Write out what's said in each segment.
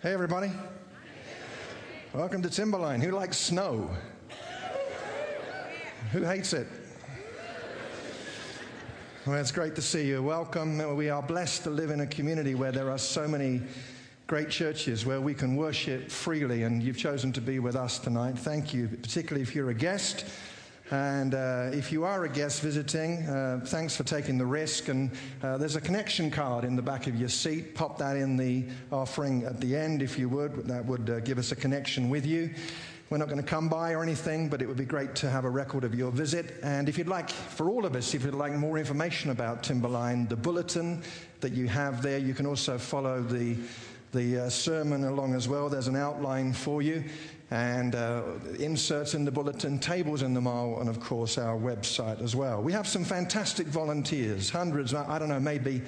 Hey, everybody. Welcome to Timberline. Who likes snow? Who hates it? Well, it's great to see you. Welcome. We are blessed to live in a community where there are so many great churches where we can worship freely, and you've chosen to be with us tonight. Thank you, particularly if you're a guest. And uh, if you are a guest visiting, uh, thanks for taking the risk. And uh, there's a connection card in the back of your seat. Pop that in the offering at the end if you would. That would uh, give us a connection with you. We're not going to come by or anything, but it would be great to have a record of your visit. And if you'd like, for all of us, if you'd like more information about Timberline, the bulletin that you have there, you can also follow the the uh, sermon along as well. There's an outline for you and uh, inserts in the bulletin, tables in the mall, and of course our website as well. We have some fantastic volunteers, hundreds, I don't know, maybe,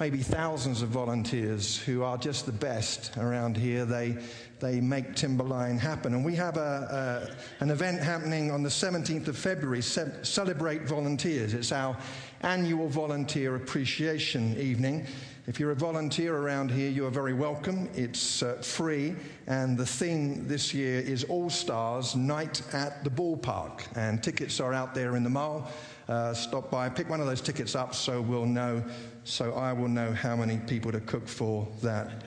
maybe thousands of volunteers who are just the best around here. They, they make Timberline happen. And we have a, a, an event happening on the 17th of February, Ce- Celebrate Volunteers. It's our annual volunteer appreciation evening. If you're a volunteer around here, you are very welcome. It's uh, free, and the theme this year is All Stars Night at the Ballpark. And tickets are out there in the mall. Uh, stop by, pick one of those tickets up so we'll know, so I will know how many people to cook for that,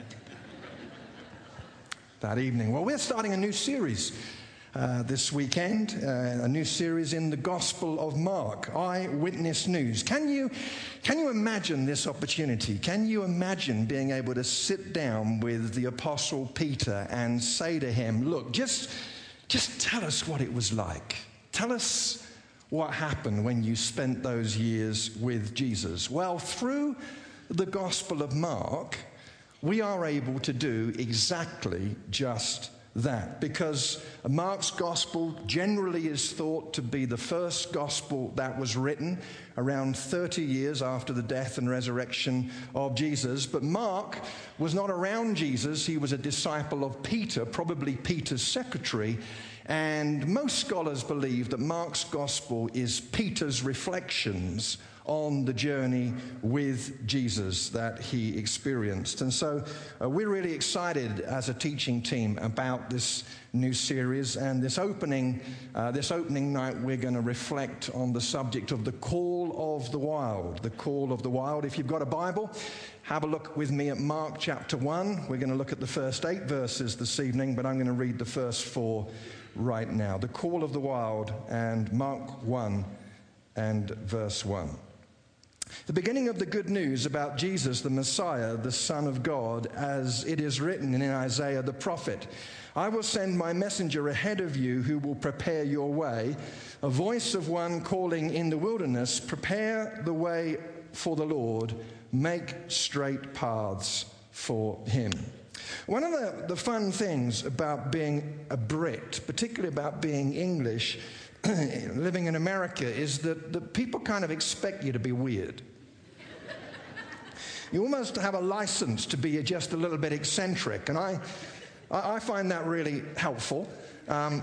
that evening. Well, we're starting a new series uh, this weekend, uh, a new series in the Gospel of Mark, Eyewitness News. Can you, can you imagine this opportunity? Can you imagine being able to sit down with the Apostle Peter and say to him, Look, just, just tell us what it was like. Tell us what happened when you spent those years with Jesus. Well, through the Gospel of Mark, we are able to do exactly just that because Mark's gospel generally is thought to be the first gospel that was written around 30 years after the death and resurrection of Jesus. But Mark was not around Jesus, he was a disciple of Peter, probably Peter's secretary. And most scholars believe that Mark's gospel is Peter's reflections on the journey with Jesus that he experienced. And so uh, we're really excited as a teaching team about this new series and this opening, uh, this opening night, we're going to reflect on the subject of the call of the wild. The call of the wild. If you've got a Bible, have a look with me at Mark chapter 1. We're going to look at the first eight verses this evening, but I'm going to read the first four right now. The call of the wild and Mark 1 and verse 1. The beginning of the good news about Jesus, the Messiah, the Son of God, as it is written in Isaiah the prophet. I will send my messenger ahead of you who will prepare your way, a voice of one calling in the wilderness, prepare the way for the Lord, make straight paths for him. One of the, the fun things about being a Brit, particularly about being English, living in America is that, that people kind of expect you to be weird. you almost have a license to be just a little bit eccentric, and I, I find that really helpful. Um,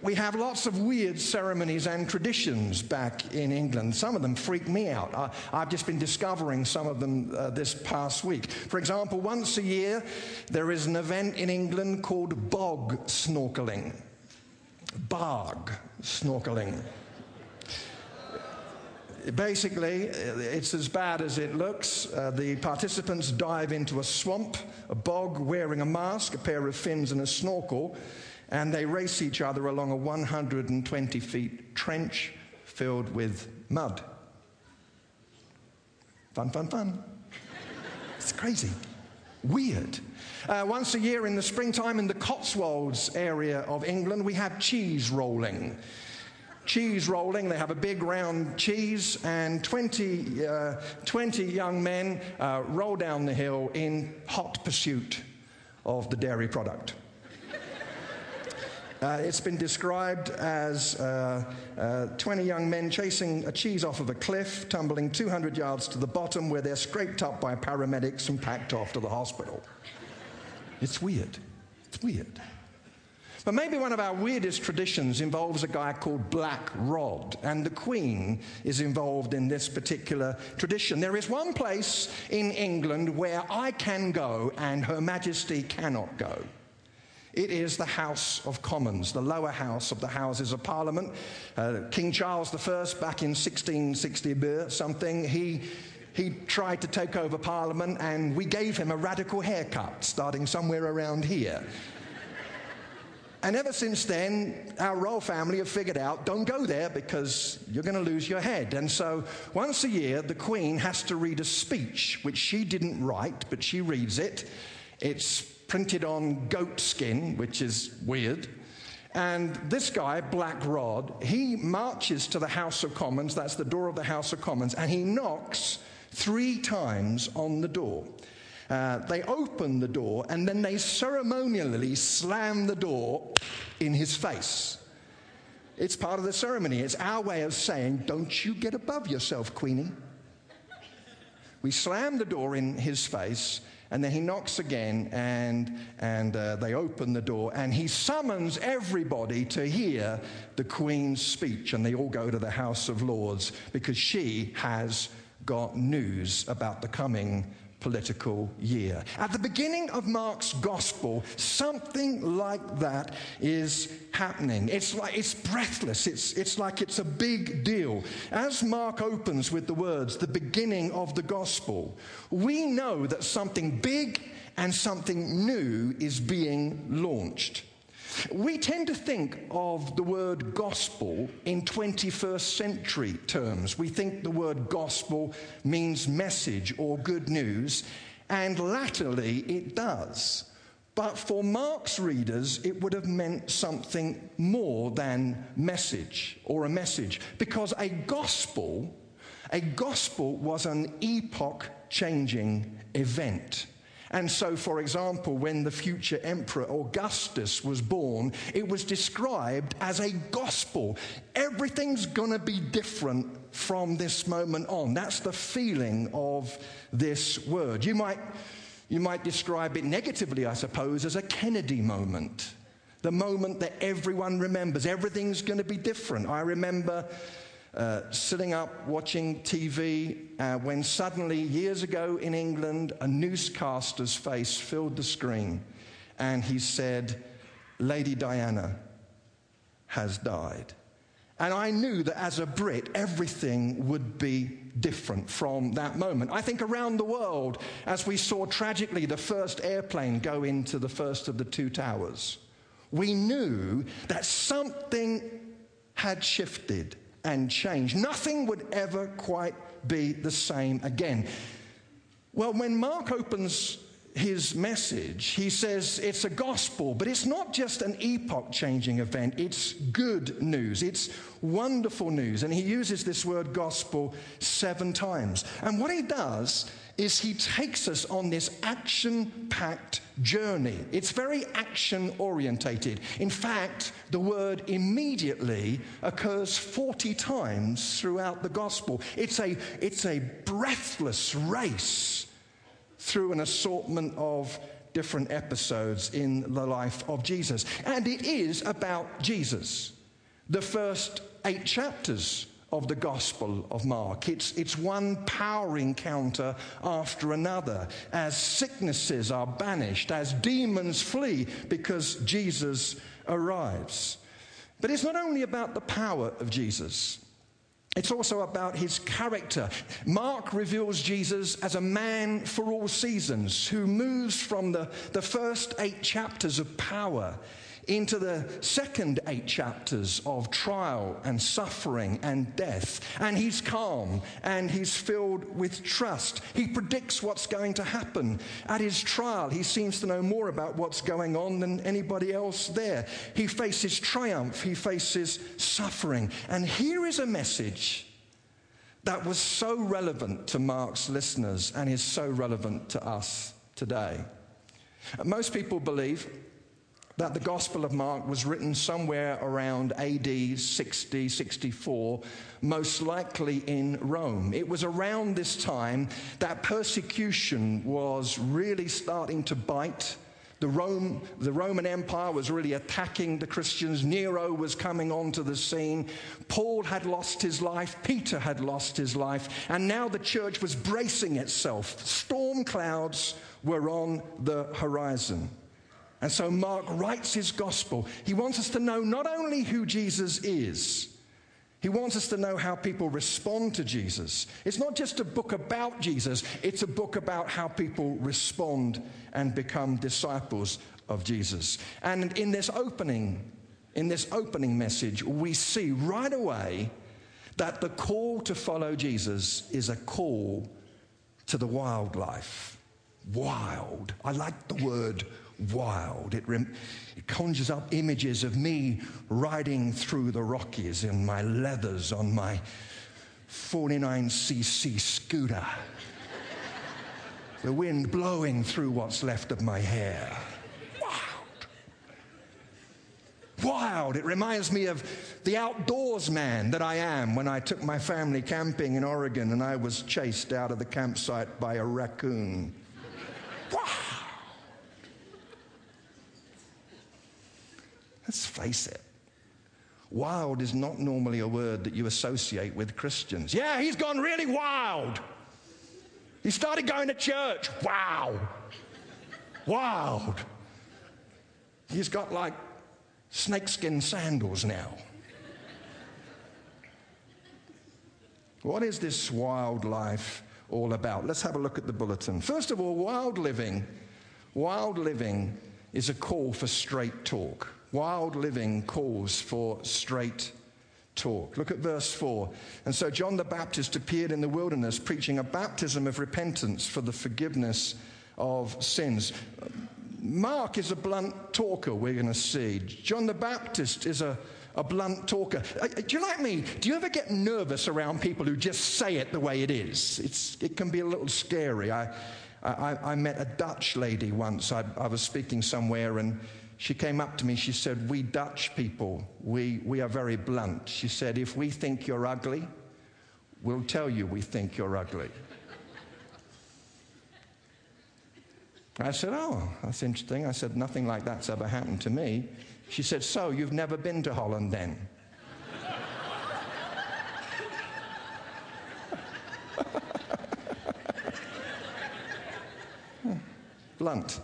we have lots of weird ceremonies and traditions back in England. Some of them freak me out. I, have just been discovering some of them uh, this past week. For example, once a year, there is an event in England called bog snorkeling bog snorkeling. Basically, it's as bad as it looks. Uh, the participants dive into a swamp, a bog, wearing a mask, a pair of fins, and a snorkel, and they race each other along a 120 feet trench filled with mud. Fun, fun, fun. It's crazy. Weird. Uh, once a year in the springtime in the Cotswolds area of England, we have cheese rolling. Cheese rolling, they have a big round cheese, and 20, uh, 20 young men uh, roll down the hill in hot pursuit of the dairy product. Uh, it's been described as uh, uh, 20 young men chasing a cheese off of a cliff, tumbling 200 yards to the bottom, where they're scraped up by paramedics and packed off to the hospital. It's weird. It's weird. But maybe one of our weirdest traditions involves a guy called Black Rod, and the Queen is involved in this particular tradition. There is one place in England where I can go and Her Majesty cannot go. It is the House of Commons, the lower house of the Houses of Parliament. Uh, King Charles I, back in 1660 something, he he tried to take over Parliament, and we gave him a radical haircut starting somewhere around here. And ever since then, our royal family have figured out don't go there because you're going to lose your head. And so once a year, the Queen has to read a speech, which she didn't write, but she reads it. It's printed on goat skin, which is weird. And this guy, Black Rod, he marches to the House of Commons, that's the door of the House of Commons, and he knocks three times on the door. Uh, they open the door and then they ceremonially slam the door in his face. It's part of the ceremony. It's our way of saying, Don't you get above yourself, Queenie. We slam the door in his face, and then he knocks again, and, and uh, they open the door, and he summons everybody to hear the Queen's speech, and they all go to the House of Lords because she has got news about the coming political year. At the beginning of Mark's gospel, something like that is happening. It's like it's breathless. It's, it's like it's a big deal. As Mark opens with the words, the beginning of the gospel, we know that something big and something new is being launched. We tend to think of the word gospel in 21st century terms. We think the word gospel means message or good news, and latterly it does. But for Mark's readers, it would have meant something more than message or a message, because a gospel, a gospel was an epoch changing event. And so, for example, when the future emperor Augustus was born, it was described as a gospel. Everything's going to be different from this moment on. That's the feeling of this word. You might, you might describe it negatively, I suppose, as a Kennedy moment. The moment that everyone remembers. Everything's going to be different. I remember uh, sitting up watching TV uh, when suddenly, years ago in England, a newscaster's face filled the screen and he said, Lady Diana has died. And I knew that as a Brit, everything would be different from that moment. I think around the world, as we saw tragically the first airplane go into the first of the two towers, we knew that something had shifted and change. Nothing would ever quite be the same again. Well, when Mark opens his message, he says it's a gospel, but it's not just an epoch changing event, it's good news. It's wonderful news. And he uses this word gospel seven times. And what he does is he takes us on this action packed journey. It's very action orientated. In fact, the word immediately occurs 40 times throughout the gospel. It's a, it's a breathless race through an assortment of different episodes in the life of Jesus. And it is about Jesus. The first eight chapters of the Gospel of Mark. It's, it's one power encounter after another as sicknesses are banished, as demons flee because Jesus arrives. But it's not only about the power of Jesus. It's also about his character. Mark reveals Jesus as a man for all seasons who moves from the, the first eight chapters of power into the second eight chapters of trial and suffering and death. And he's calm and he's filled with trust. He predicts what's going to happen. At his trial, he seems to know more about what's going on than anybody else there. He faces triumph, he faces suffering. And here is a message that was so relevant to Mark's listeners and is so relevant to us today. Most people believe that the Gospel of Mark was written somewhere around AD 60, 64, most likely in Rome. It was around this time that persecution was really starting to bite The, Rome, the Roman Empire was really attacking the Christians. Nero was coming onto the scene. Paul had lost his life. Peter had lost his life. And now the church was bracing itself. Storm clouds were on the horizon. And so Mark writes his gospel. He wants us to know not only who Jesus is, he wants us to know how people respond to Jesus. It's not just a book about Jesus, it's a book about how people respond and become disciples of Jesus. And in this opening, in this opening message, we see right away that the call to follow Jesus is a call to the wildlife. Wild. I like the word wild. It, rem- it conjures up images of me riding through the Rockies in my leathers on my 49cc scooter. the wind blowing through what's left of my hair. Wild. Wild. It reminds me of the outdoors man that I am when I took my family camping in Oregon and I was chased out of the campsite by a raccoon. Let's face it. Wild is not normally a word that you associate with Christians. Yeah, he's gone really wild. He started going to church. Wow. Wild. He's got like snakeskin sandals now. What is this wild life all about? Let's have a look at the bulletin. First of all, wild living. Wild living is a call for straight talk. Wild living calls for straight talk. Look at verse 4. And so John the Baptist appeared in the wilderness preaching a baptism of repentance for the forgiveness of sins. Mark is a blunt talker, we're going to see. John the Baptist is a, a blunt talker. Uh, do you like me? Do you ever get nervous around people who just say it the way it is? It's, it can be a little scary. I, I, I met a Dutch lady once. I, I was speaking somewhere and she came up to me. She said, We Dutch people, we, we are very blunt. She said, If we think you're ugly, we'll tell you we think you're ugly. I said, Oh, that's interesting. I said, Nothing like that's ever happened to me. She said, So you've never been to Holland then? blunt.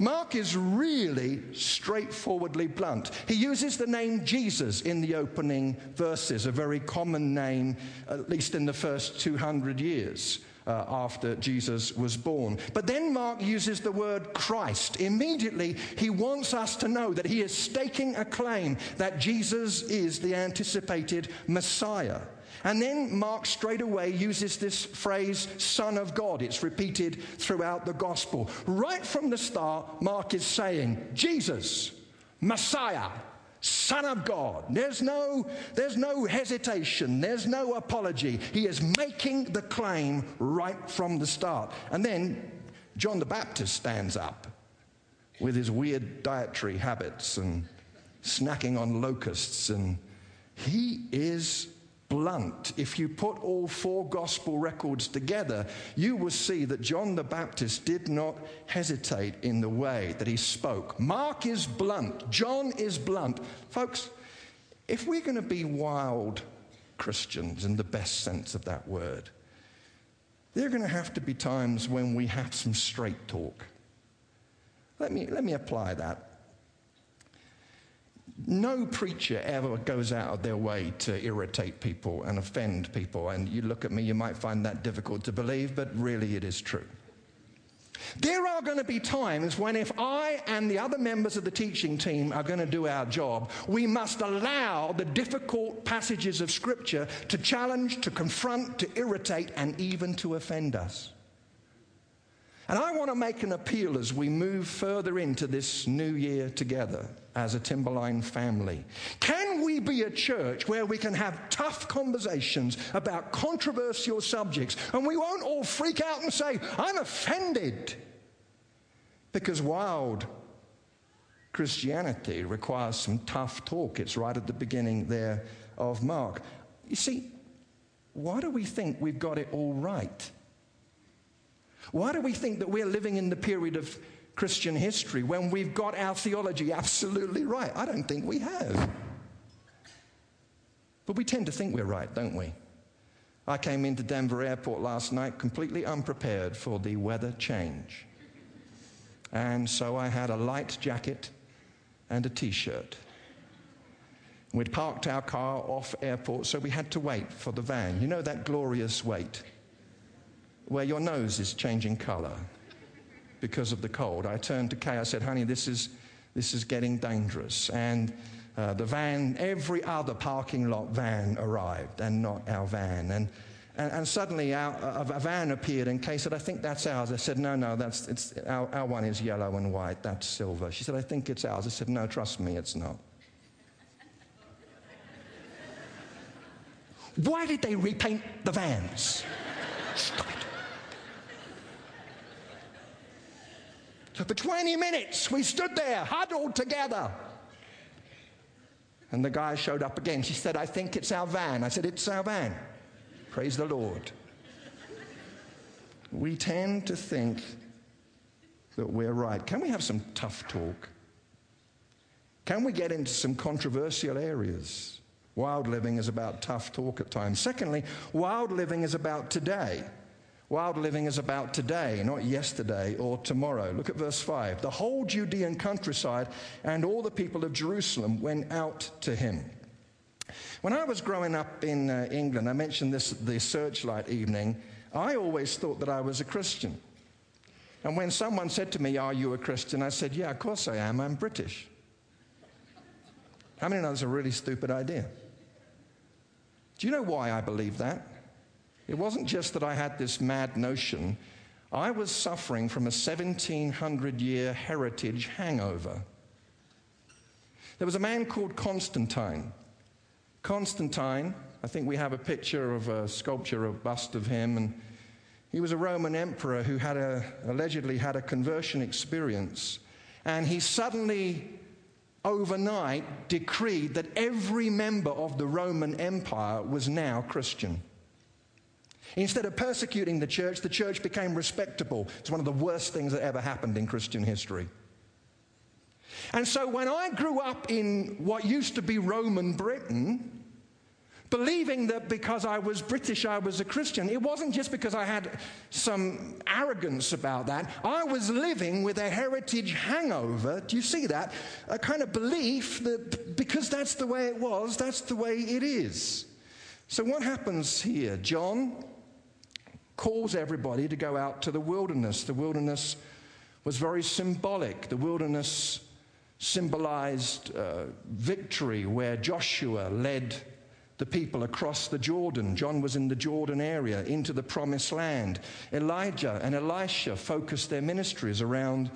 Mark is really straightforwardly blunt. He uses the name Jesus in the opening verses, a very common name, at least in the first 200 years. Uh, after Jesus was born. But then Mark uses the word Christ. Immediately, he wants us to know that he is staking a claim that Jesus is the anticipated Messiah. And then Mark straight away uses this phrase, Son of God. It's repeated throughout the gospel. Right from the start, Mark is saying, Jesus, Messiah, Son of God. There's no, there's no hesitation, there's no apology. He is making the claim right from the start. And then John the Baptist stands up with his weird dietary habits and snacking on locusts, and he is blunt, if you put all four gospel records together, you will see that John the Baptist did not hesitate in the way that he spoke. Mark is blunt, John is blunt. Folks, if we're going to be wild Christians in the best sense of that word, there are going to have to be times when we have some straight talk. Let me, let me apply that no preacher ever goes out of their way to irritate people and offend people. And you look at me, you might find that difficult to believe, but really it is true. There are going to be times when, if I and the other members of the teaching team are going to do our job, we must allow the difficult passages of Scripture to challenge, to confront, to irritate, and even to offend us. And I want to make an appeal as we move further into this new year together as a Timberline family. Can we be a church where we can have tough conversations about controversial subjects and we won't all freak out and say, I'm offended? Because wild Christianity requires some tough talk. It's right at the beginning there of Mark. You see, why do we think we've got it all right? Why do we think that we're living in the period of Christian history when we've got our theology absolutely right? I don't think we have. But we tend to think we're right, don't we? I came into Denver Airport last night completely unprepared for the weather change. And so I had a light jacket and a t shirt. We'd parked our car off airport, so we had to wait for the van. You know that glorious wait where your nose is changing color because of the cold. I turned to Kay, I said, honey, this is, this is getting dangerous. And uh, the van, every other parking lot van arrived, and not our van. And, and, and suddenly our, a, a, van appeared, and Kay said, I think that's ours. I said, No, no, that's, it's, our, our one is yellow and white, that's silver. She said, I think it's ours. I said, No, trust me, it's not. Why did they repaint the vans? Stop it. For 20 minutes, we stood there, huddled together. And the guy showed up again. She said, I think it's our van. I said, It's our van. Praise the Lord. We tend to think that we're right. Can we have some tough talk? Can we get into some controversial areas? Wild living is about tough talk at times. Secondly, wild living is about today. Wild living is about today, not yesterday or tomorrow. Look at verse 5. The whole Judean countryside and all the people of Jerusalem went out to him. When I was growing up in uh, England, I mentioned this the searchlight evening, I always thought that I was a Christian. And when someone said to me, Are you a Christian? I said, Yeah, of course I am. I'm British. How many know that's a really stupid idea? Do you know why I believe that? It wasn't just that I had this mad notion, I was suffering from a 1700 year heritage hangover. There was a man called Constantine. Constantine, I think we have a picture of a sculpture, a bust of him, and he was a Roman emperor who had a, allegedly had a conversion experience. And he suddenly, overnight, decreed that every member of the Roman Empire was now Christian. Instead of persecuting the church, the church became respectable. It's one of the worst things that ever happened in Christian history. And so when I grew up in what used to be Roman Britain, believing that because I was British, I was a Christian, it wasn't just because I had some arrogance about that. I was living with a heritage hangover. Do you see that? A kind of belief that because that's the way it was, that's the way it is. So, what happens here? John calls everybody to go out to the wilderness. The wilderness was very symbolic. The wilderness symbolized uh, victory where Joshua led the people across the Jordan. John was in the Jordan area into the promised land. Elijah and Elisha focused their ministries around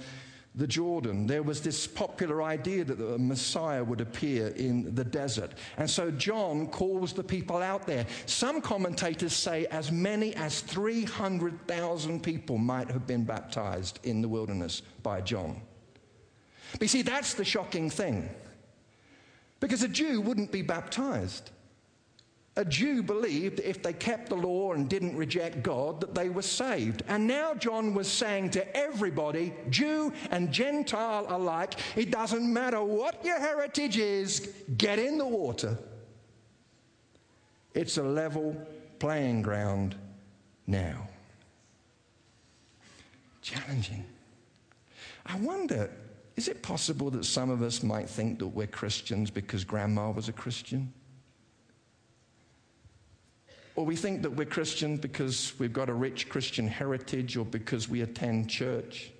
the Jordan, there was this popular idea that the Messiah would appear in the desert. And so John calls the people out there. Some commentators say as many as 300,000 people might have been baptized in the wilderness by John. But you see, that's the shocking thing. Because a Jew wouldn't be baptized. A Jew believed that if they kept the law and didn't reject God, that they were saved. And now John was saying to everybody, Jew and Gentile alike, it doesn't matter what your heritage is, get in the water. It's a level playing ground now. Challenging. I wonder, is it possible that some of us might think that we're Christians because grandma was a Christian? Or we think that we're Christian because we've got a rich Christian heritage or because we attend church.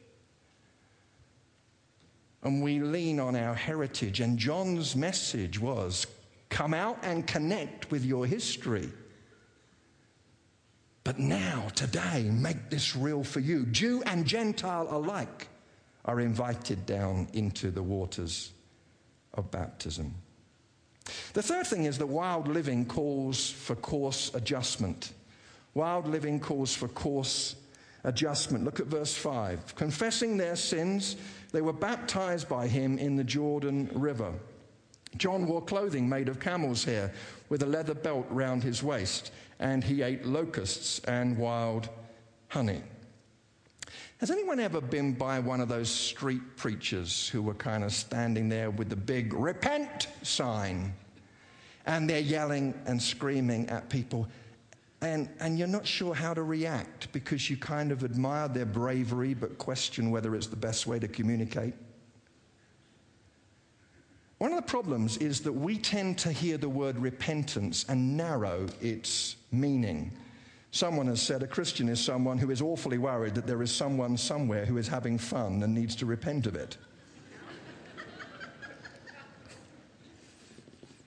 And we lean on our heritage. And John's message was come out and connect with your history. But now, today, make this real for you. Jew and Gentile alike are invited down into the waters of baptism. The third thing is that wild living calls for course adjustment. Wild living calls for course adjustment. Look at verse 5. Confessing their sins, they were baptized by him in the Jordan River. John wore clothing made of camel's hair with a leather belt round his waist, and he ate locusts and wild honey. Has anyone ever been by one of those street preachers who were kind of standing there with the big repent sign? And they're yelling and screaming at people. And, and you're not sure how to react because you kind of admire their bravery but question whether it's the best way to communicate. One of the problems is that we tend to hear the word repentance and narrow its meaning. Someone has said a Christian is someone who is awfully worried that there is someone somewhere who is having fun and needs to repent of it.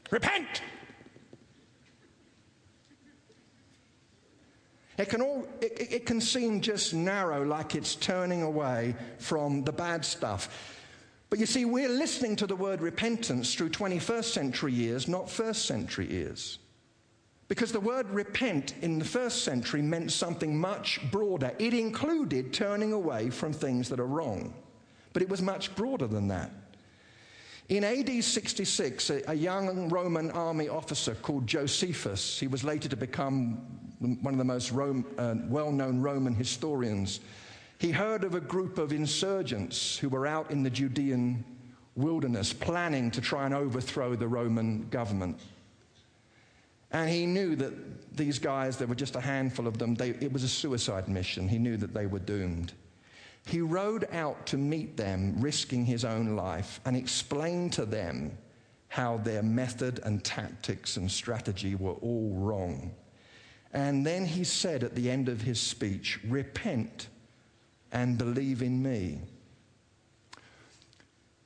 Repent! It can, all, it, it can seem just narrow, like it's turning away from the bad stuff. But you see, we're listening to the word repentance through 21st century ears, not first century ears. Because the word repent in the first century meant something much broader. It included turning away from things that are wrong, but it was much broader than that. In AD 66, a, young Roman army officer called Josephus, he was later to become one of the most uh, well known Roman historians, he heard of a group of insurgents who were out in the Judean wilderness planning to try and overthrow the Roman government. And he knew that these guys, there were just a handful of them, they, it was a suicide mission. He knew that they were doomed. He rode out to meet them, risking his own life, and explained to them how their method and tactics and strategy were all wrong. And then he said at the end of his speech, Repent and believe in me.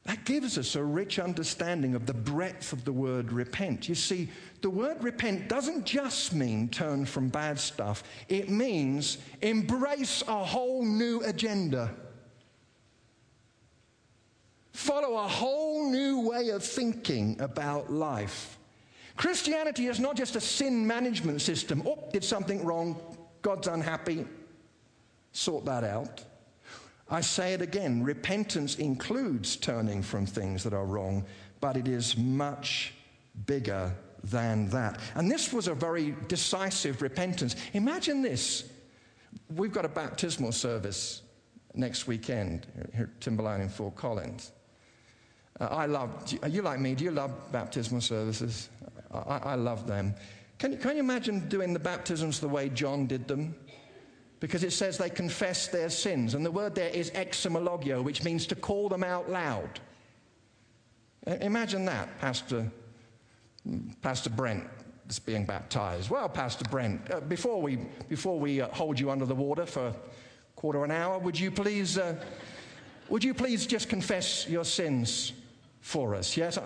That gives us a rich understanding of the breadth of the word repent. You see, the word repent doesn't just mean turn from bad stuff, it means embrace a whole new agenda. Follow a whole new way of thinking about life. Christianity is not just a sin management system. Oh, did something wrong, God's unhappy, sort that out. I say it again repentance includes turning from things that are wrong, but it is much bigger than that. And this was a very decisive repentance. Imagine this. We've got a baptismal service next weekend here at Timberline in Fort Collins. Uh, I love, are you like me? Do you love baptismal services? I, I love them. Can, can you imagine doing the baptisms the way John did them? Because it says they confess their sins. And the word there is exomologio, which means to call them out loud. Imagine that, Pastor, Pastor Brent is being baptized. Well, Pastor Brent, uh, before we, before we uh, hold you under the water for a quarter of an hour, would you please, uh, would you please just confess your sins for us. Yes,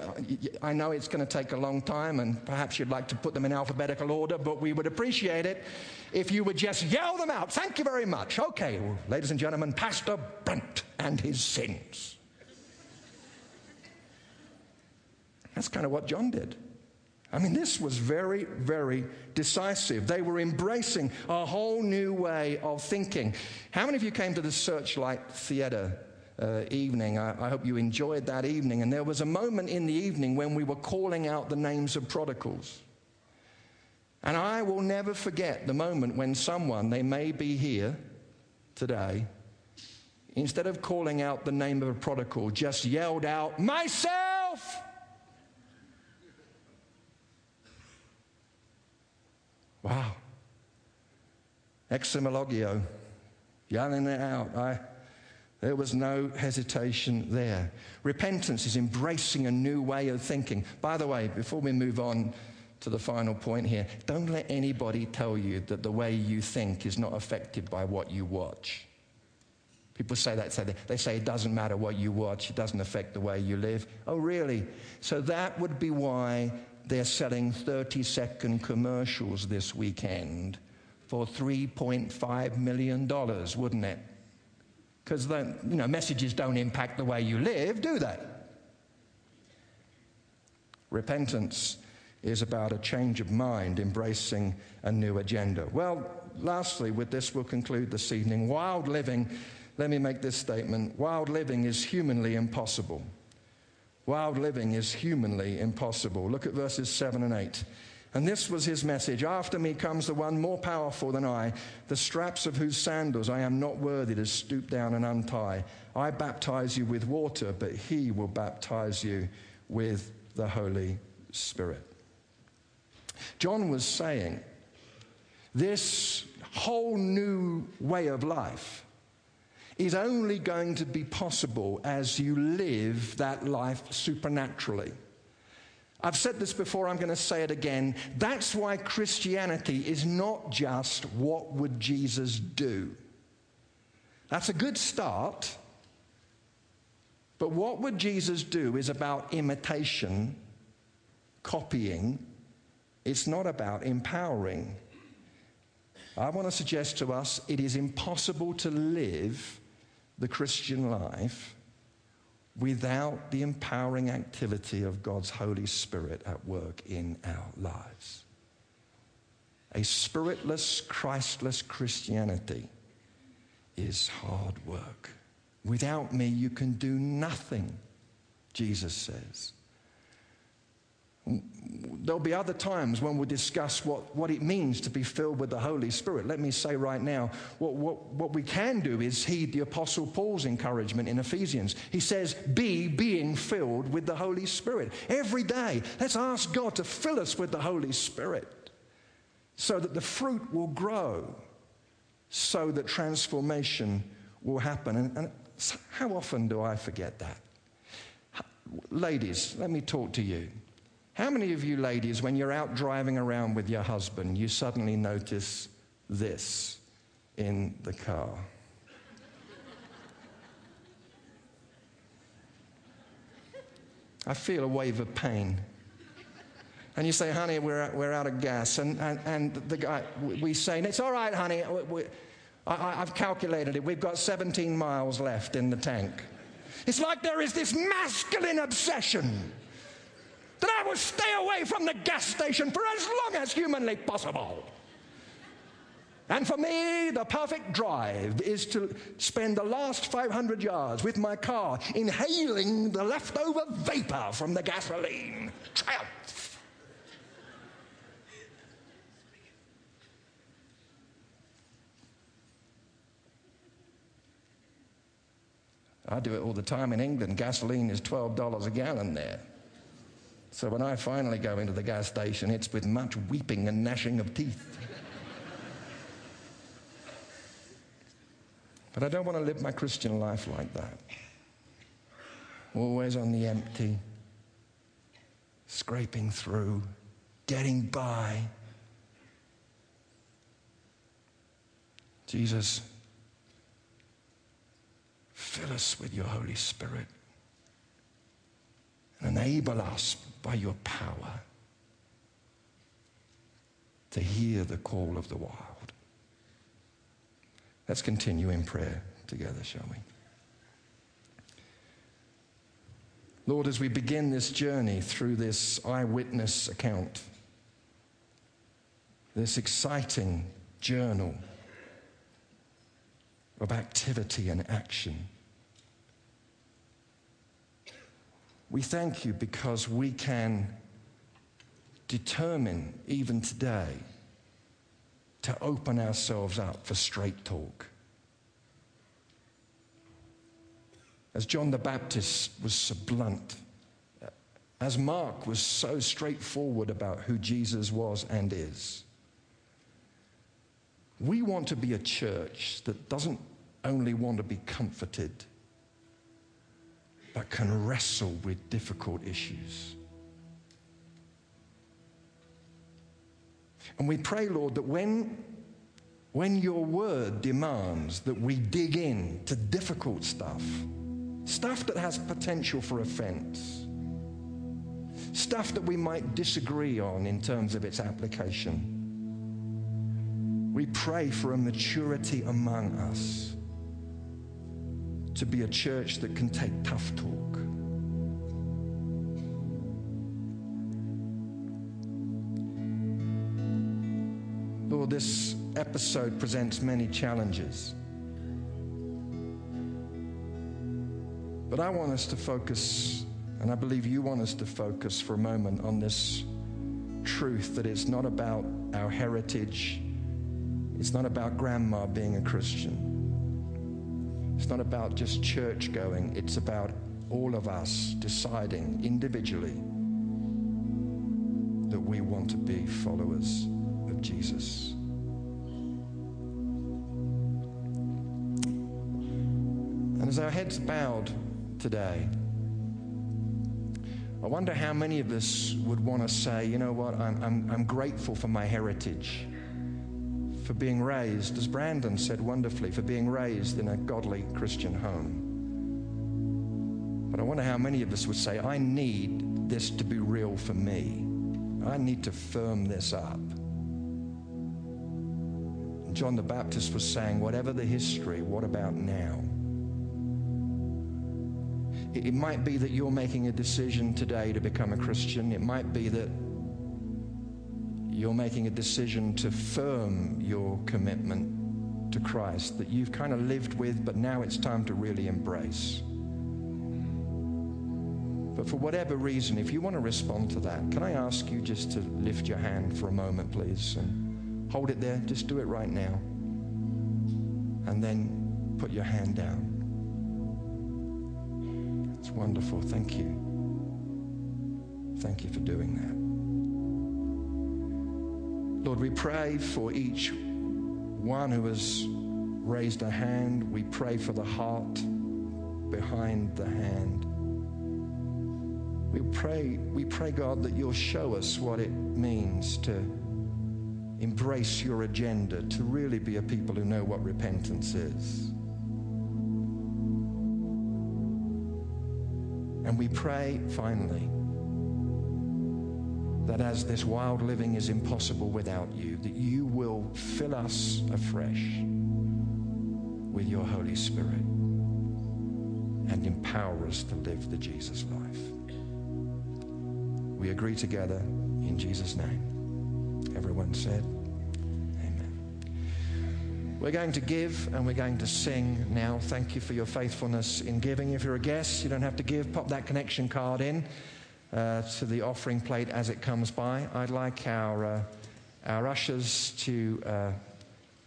I, know it's going to take a long time, and perhaps you'd like to put them in alphabetical order, but we would appreciate it if you would just yell them out. Thank you very much. Okay, well, ladies and gentlemen, Pastor Brent and his sins. That's kind of what John did. I mean, this was very, very decisive. They were embracing a whole new way of thinking. How many of you came to the Searchlight Theatre uh, evening. I, I, hope you enjoyed that evening. And there was a moment in the evening when we were calling out the names of prodigals. And I will never forget the moment when someone, they may be here today, instead of calling out the name of a prodigal, just yelled out, Myself! Wow. Exomologio, yelling it out. I, there was no hesitation there. Repentance is embracing a new way of thinking. By the way, before we move on to the final point here, don't let anybody tell you that the way you think is not affected by what you watch. People say that, say they say it doesn't matter what you watch, it doesn't affect the way you live. Oh, really? So that would be why they're selling 30 second commercials this weekend for $3.5 million, wouldn't it? Because you know, messages don't impact the way you live, do they? Repentance is about a change of mind, embracing a new agenda. Well, lastly, with this, we'll conclude this evening. Wild living, let me make this statement wild living is humanly impossible. Wild living is humanly impossible. Look at verses 7 and 8. And this was his message After me comes the one more powerful than I, the straps of whose sandals I am not worthy to stoop down and untie. I baptize you with water, but he will baptize you with the Holy Spirit. John was saying, this whole new way of life is only going to be possible as you live that life supernaturally. I've said this before, I'm going to say it again. That's why Christianity is not just what would Jesus do. That's a good start. But what would Jesus do is about imitation, copying. It's not about empowering. I want to suggest to us it is impossible to live the Christian life without the empowering activity of God's Holy Spirit at work in our lives. A spiritless, Christless Christianity is hard work. Without me, you can do nothing, Jesus says. There'll be other times when we'll discuss what, what it means to be filled with the Holy Spirit. Let me say right now, what, what, what we can do is heed the Apostle Paul's encouragement in Ephesians. He says, Be being filled with the Holy Spirit. Every day, let's ask God to fill us with the Holy Spirit so that the fruit will grow, so that transformation will happen. And, and how often do I forget that? Ladies, let me talk to you. How many of you ladies, when you're out driving around with your husband, you suddenly notice this in the car? I feel a wave of pain. And you say, honey, we're, we're out of gas. And, and, and the guy, we say, it's all right, honey. We, I, I've calculated it. We've got 17 miles left in the tank. It's like there is this masculine obsession will stay away from the gas station for as long as humanly possible. And for me, the perfect drive is to spend the last 500 yards with my car inhaling the leftover vapor from the gasoline. Triumph. I do it all the time in England. Gasoline is $12 a gallon there. So when I finally go into the gas station, it's with much weeping and gnashing of teeth. but I don't want to live my Christian life like that. Always on the empty, scraping through, getting by. Jesus, fill us with your Holy Spirit and enable us by your power to hear the call of the wild. Let's continue in prayer together, shall we? Lord, as we begin this journey through this eyewitness account, this exciting journal of activity and action, We thank you because we can determine, even today, to open ourselves up for straight talk. As John the Baptist was so blunt, as Mark was so straightforward about who Jesus was and is, we want to be a church that doesn't only want to be comforted but can wrestle with difficult issues. And we pray, Lord, that when, when your word demands that we dig in to difficult stuff, stuff that has potential for offense, stuff that we might disagree on in terms of its application, we pray for a maturity among us to be a church that can take tough talk. Lord, this episode presents many challenges. But I want us to focus, and I believe you want us to focus for a moment on this truth that it's not about our heritage, it's not about grandma being a Christian. It's not about just church going, it's about all of us deciding individually that we want to be followers of Jesus. And as our heads bowed today, I wonder how many of us would want to say, you know what, I'm, I'm, I'm grateful for my heritage, for being raised, as Brandon said wonderfully, for being raised in a godly Christian home. But I wonder how many of us would say, I need this to be real for me. I need to firm this up. John the Baptist was saying, whatever the history, what about now? It might be that you're making a decision today to become a Christian. It might be that you're making a decision to firm your commitment to Christ that you've kind of lived with, but now it's time to really embrace. But for whatever reason, if you want to respond to that, can I ask you just to lift your hand for a moment, please? And hold it there. Just do it right now. And then put your hand down. It's wonderful. Thank you. Thank you for doing that. Lord, we pray for each one who has raised a hand. We pray for the heart behind the hand. We pray, we pray, God, that you'll show us what it means to embrace your agenda, to really be a people who know what repentance is. And we pray, finally, that as this wild living is impossible without you, that you will fill us afresh with your Holy Spirit and empower us to live the Jesus life. We agree together in Jesus' name. Everyone said, Amen. we're going to give and we're going to sing now. Thank you for your faithfulness in giving. If you're a guest, you don't have to give. Pop that connection card in uh, to the offering plate as it comes by. I'd like our, uh, our ushers to uh,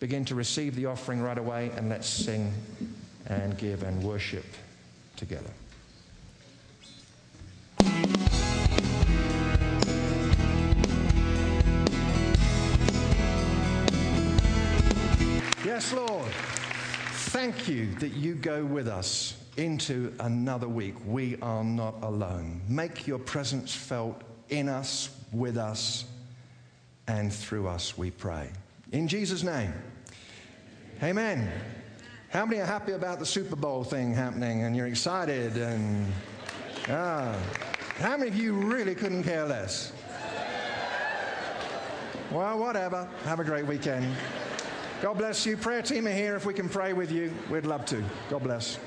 begin to receive the offering right away and let's sing and give and worship together. Yes, Lord. Thank you that you go with us into another week. We are not alone. Make your presence felt in us, with us, and through us, we pray. In Jesus' name. Amen. How many are happy about the Super Bowl thing happening and you're excited? And ah, how many of you really couldn't care less? Well, whatever. Have a great weekend. God bless you. Prayer team are here. If we can pray with you, we'd love to. God bless.